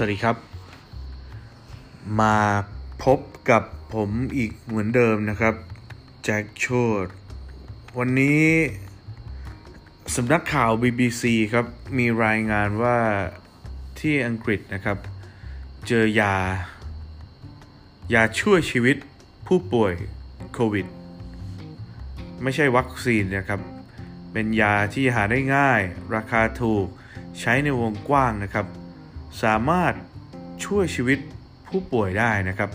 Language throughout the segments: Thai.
สวัสดีครับ มาพบกับผมอีกเหมือนเดิมนะครับ แจ็คโชดวันนี้สำนักข่าว BBC ครับ มีรายงานว่าที่อังกฤษนะครับ เจอยา ยาช่วยชีวิตผู้ป่วยโควิด ไม่ใช่วัคซีนนะครับ เป็นยาที่หาได้ง่าย ราคาถูกใช้ในวงกว้างนะครับ สามารถช่วยชีวิตผู้ป่วยได้นะครับ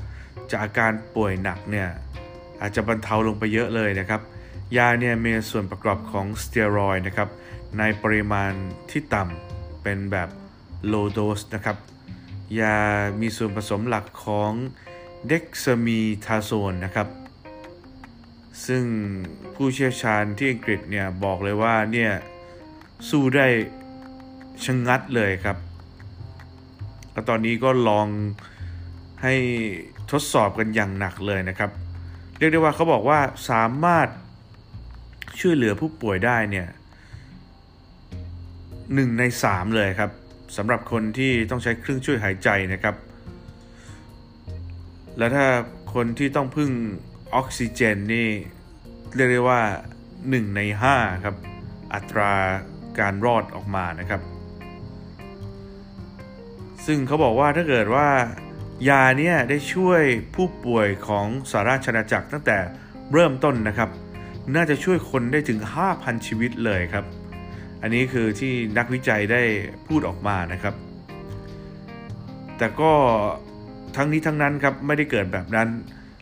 จากอาการป่วยหนักเนี่ยอาจจะบรรเทาลงไปเยอะเลยนะครับ ยาเนี่ยมีส่วนประกอบของสเตียรอยนะครับในปริมาณที่ต่ำเป็นแบบ low dose นะครับ ยามีส่วนผสมหลักของเด็กซามีทาโซนนะครับ ซึ่งผู้เชี่ยวชาญที่อังกฤษเนี่ยบอกเลยว่าเนี่ยสู้ได้ชะงงัดเลยครับ แล้วตอนนี้ก็ลองให้ทดสอบกันอย่างหนักเลยนะครับ เรียกได้ว่าเขาบอกว่าสามารถช่วยเหลือผู้ป่วยได้เนี่ยหนึ่งในสามเลยครับสำหรับคนที่ต้องใช้เครื่องช่วยหายใจนะครับ แล้วถ้าคนที่ต้องพึ่งออกซิเจนนี่เรียกได้ว่า 1 ใน 5 ครับ อัตราการรอดออกมานะครับ ซึ่งเขาบอกว่าถ้าเกิดว่ายาเนี่ยได้ช่วยผู้ป่วยของสาราชนาจักรตั้งแต่เริ่มต้นนะครับ น่าจะช่วยคนได้ถึง 5,000 ชีวิตเลยครับ อันนี้คือที่นักวิจัยได้พูดออกมานะครับ แต่ก็ทั้งนี้ทั้งนั้นครับไม่ได้เกิดแบบนั้น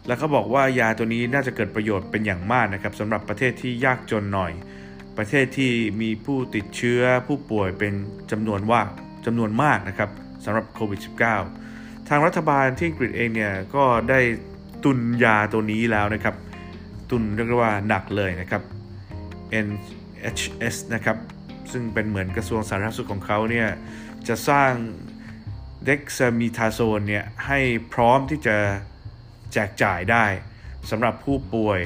แล้วเขาบอกว่ายาตัวนี้น่าจะเกิดประโยชน์เป็นอย่างมากนะครับสำหรับประเทศที่ยากจนหน่อย ประเทศที่มีผู้ติดเชื้อผู้ป่วยเป็นจำนวนว่าจำนวนมากนะครับ สำหรับโควิด -19 ทางรัฐบาลที่อังกฤษเองเนี่ยก็ได้ตุนยาตัวนี้แล้วนะครับ ตุนเรียกว่าหนักเลยนะครับ NHS นะครับ ซึ่งเป็นเหมือนกระทรวงสาธารณสุขของเขาเนี่ยจะสร้างเด็กซามีทาโซนเนี่ยให้พร้อมที่จะแจกจ่ายได้สำหรับผู้ป่วย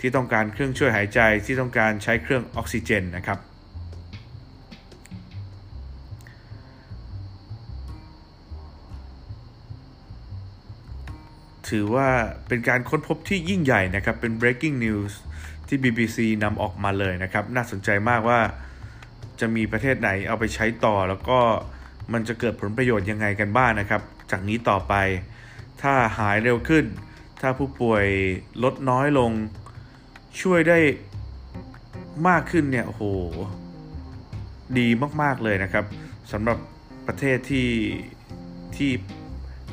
ที่ต้องการเครื่องช่วยหายใจที่ต้องการใช้เครื่องออกซิเจนนะครับ ถือว่าเป็นการค้นพบที่ยิ่งใหญ่นะครับ เป็น breaking news ที่ BBC นำออกมาเลยนะครับ น่าสนใจมากว่าจะมีประเทศไหนเอาไปใช้ต่อ แล้วก็มันจะเกิดผลประโยชน์ยังไงกันบ้างนนะครับ จากนี้ต่อไป ถ้าหายเร็วขึ้น ถ้าผู้ป่วยลดน้อยลง ช่วยได้มากขึ้นเนี่ยโอ้โหดีมากๆเลยนะครับสำหรับประเทศที่ที่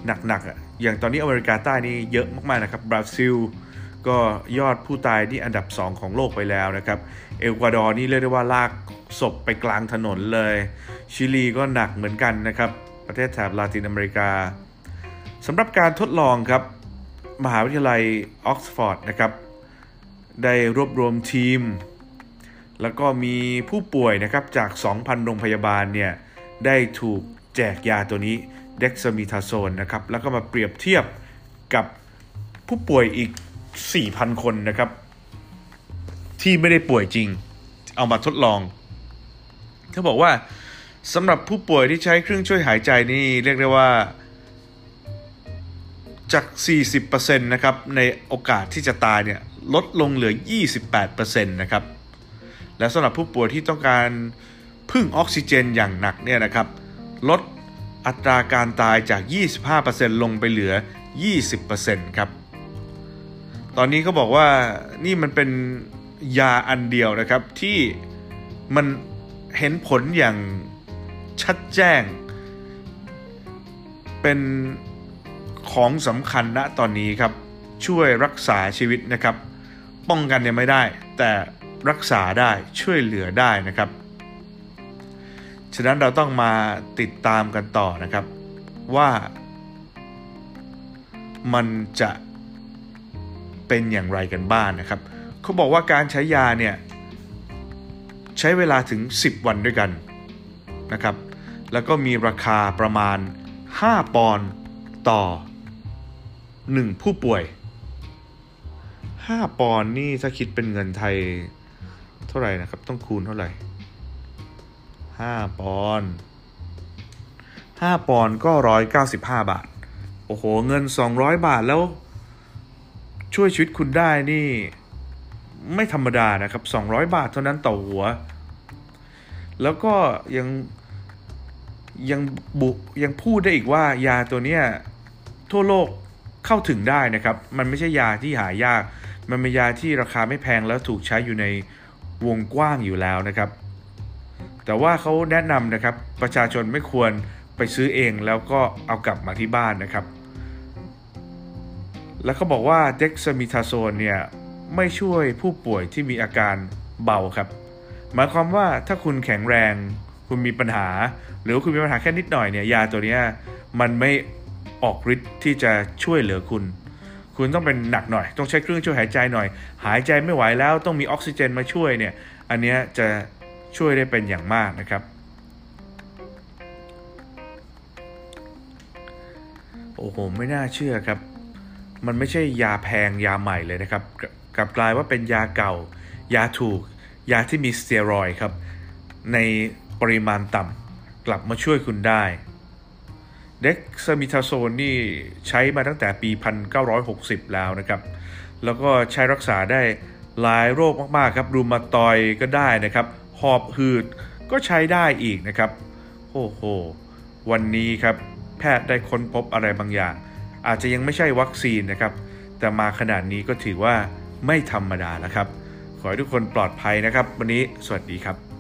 หนักๆอะ อย่างตอนนี้อเมริกาใต้นี่เยอะมากๆนะครับบราซิลก็ยอดผู้ตายนี่อันดับ 2 ของโลกไปแล้วนะครับ เอกวาดอร์นี่เรียกได้ว่าลากศพไปกลางถนนเลย ชิลีก็หนักเหมือนกันนะครับ ประเทศแถบลาตินอเมริกาสำหรับการทดลองครับ มหาวิทยาลัยออกซฟอร์ดนะครับ ได้รวบรวมทีม แล้วก็มีผู้ป่วยนะครับจาก 2,000 โรงพยาบาลเนี่ย ได้ถูกแจกยาตัวนี้ เด็กซามิทาโซนนะครับแล้วก็มาเปรียบเทียบกับผู้ป่วยอีก 4,000 คนนะครับ ที่ไม่ได้ป่วยจริง เอามาทดลองเขาบอกว่าสำหรับผู้ป่วยที่ใช้เครื่องช่วยหายใจนี่เรียกได้ว่าจาก 40%นะครับ ในโอกาสที่จะตายเนี่ย ลดลงเหลือ 28%นะครับ และสำหรับผู้ป่วยที่ต้องการพึ่งออกซิเจนอย่างหนักเนี่ยนะครับ ลด อัตราการตายจาก 25%ลงไปเหลือ 20%ครับ ตอนนี้เขาบอกว่านี่มันเป็นยาอันเดียวนะครับที่มันเห็นผลอย่างชัดแจ้ง เป็นของสำคัญณตอนนี้ครับ ช่วยรักษาชีวิตนะครับ ป้องกันเนี่ยไม่ได้ แต่รักษาได้ช่วยเหลือได้นะครับ ฉะนั้นเราต้องมาติดตามกันต่อนะครับ ว่ามันจะเป็นอย่างไรกันบ้างนนะครับ เขาบอกว่าการใช้ยาเนี่ย ใช้เวลาถึง 10 วันด้วยกันนะครับ แล้วก็มีราคาประมาณ 5 ปอนด์ต่อ 1 ผู้ป่วย 5 ปอนด์นี่ถ้าคิดเป็นเงินไทยเท่าไหร่นะครับ ต้องคูณเท่าไหร่ 5 ปอนด์ 5 ปอนด์ก็ 195 บาท โอ้โห เงิน 200 บาทแล้ว ช่วยชีวิตคุณได้นี่ ไม่ธรรมดานะครับ 200 บาทเท่านั้นต่อหัว แล้วก็ยังยังบุยังพูดได้อีกว่ายาตัวเนี้ยทั่วโลกเข้าถึงได้นะครับ มันไม่ใช่ยาที่หายาก มันเป็นยาที่ราคาไม่แพงแล้วถูกใช้อยู่ในวงกว้างอยู่แล้วนะครับ แต่ว่าเขาแนะนำนะครับประชาชนไม่ควรไปซื้อเองแล้วก็เอากลับมาที่บ้านนะครับ แล้วเขาบอกว่าเด็กซามิทาโซนเนี่ยไม่ช่วยผู้ป่วยที่มีอาการเบาครับ หมายความว่าถ้าคุณแข็งแรงคุณมีปัญหา หรือว่าคุณมีปัญหาแค่นิดหน่อยเนี่ยยาตัวนี้มันไม่ออกฤทธิ์ที่จะช่วยเหลือคุณ คุณต้องเป็นหนักหน่อย ต้องใช้เครื่องช่วยหายใจหน่อย หายใจไม่ไหวแล้วต้องมีออกซิเจนมาช่วยเนี่ย อันนี้จะ ช่วยได้เป็นอย่างมากนะครับ โอ้โห ไม่น่าเชื่อครับ มันไม่ใช่ยาแพงยาใหม่เลยนะครับกลับกลายว่าเป็นยาเก่า ยาถูก ยาที่มีสเตียรอยครับ ในปริมาณต่ำกลับมาช่วยคุณได้เด็กซามิทาโซนนี่ใช้มาตั้งแต่ปี 1960 แล้วนะครับ แล้วก็ใช้รักษาได้หลายโรคมาก ๆ ครับ รูมาตอยก็ได้นะครับ หอบหืดก็ใช้ได้อีกนะครับ โอ้โห วันนี้ครับแพทย์ได้ค้นพบอะไรบางอย่าง อาจจะยังไม่ใช่วัคซีนนะครับ แต่มาขนาดนี้ก็ถือว่าไม่ธรรมดาแล้วครับ ขอให้ทุกคนปลอดภัยนะครับ วันนี้สวัสดีครับ